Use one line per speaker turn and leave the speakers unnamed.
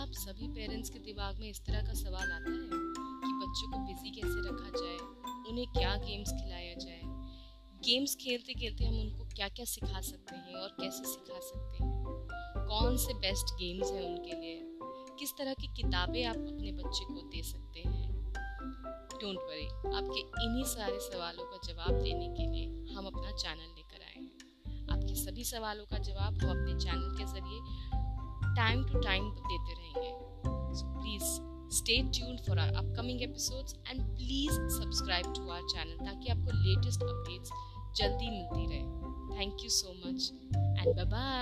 क्या आप सभी पेरेंट्स के दिमाग में इस तरह का सवाल आता है कि बच्चों को बिज़ी कैसे रखा जाए? उन्हें क्या गेम्स खिलाया जाए? गेम्स खेलते खेलते हम उनको क्या क्या सिखा सकते हैं और कैसे सिखा सकते हैं? कौन से बेस्ट गेम्स हैं उनके लिए? किस तरह की किताबें आप अपने बच्चे को दे सकते हैं? डोंट वरी आपके इन्हीं सारे सवालों का जवाब देने के लिए हम अपना चैनल लेकर आए हैं। आपके सभी सवालों का जवाब हम अपने चैनल के ज़रिए टाइम टू टाइम देते रहेंगे so stay tune for our upcoming episode and please subscribe to our channel ताकि आपको लेटेस्ट अपडेट्स जल्दी मिलती रहे। Thank you so much and bye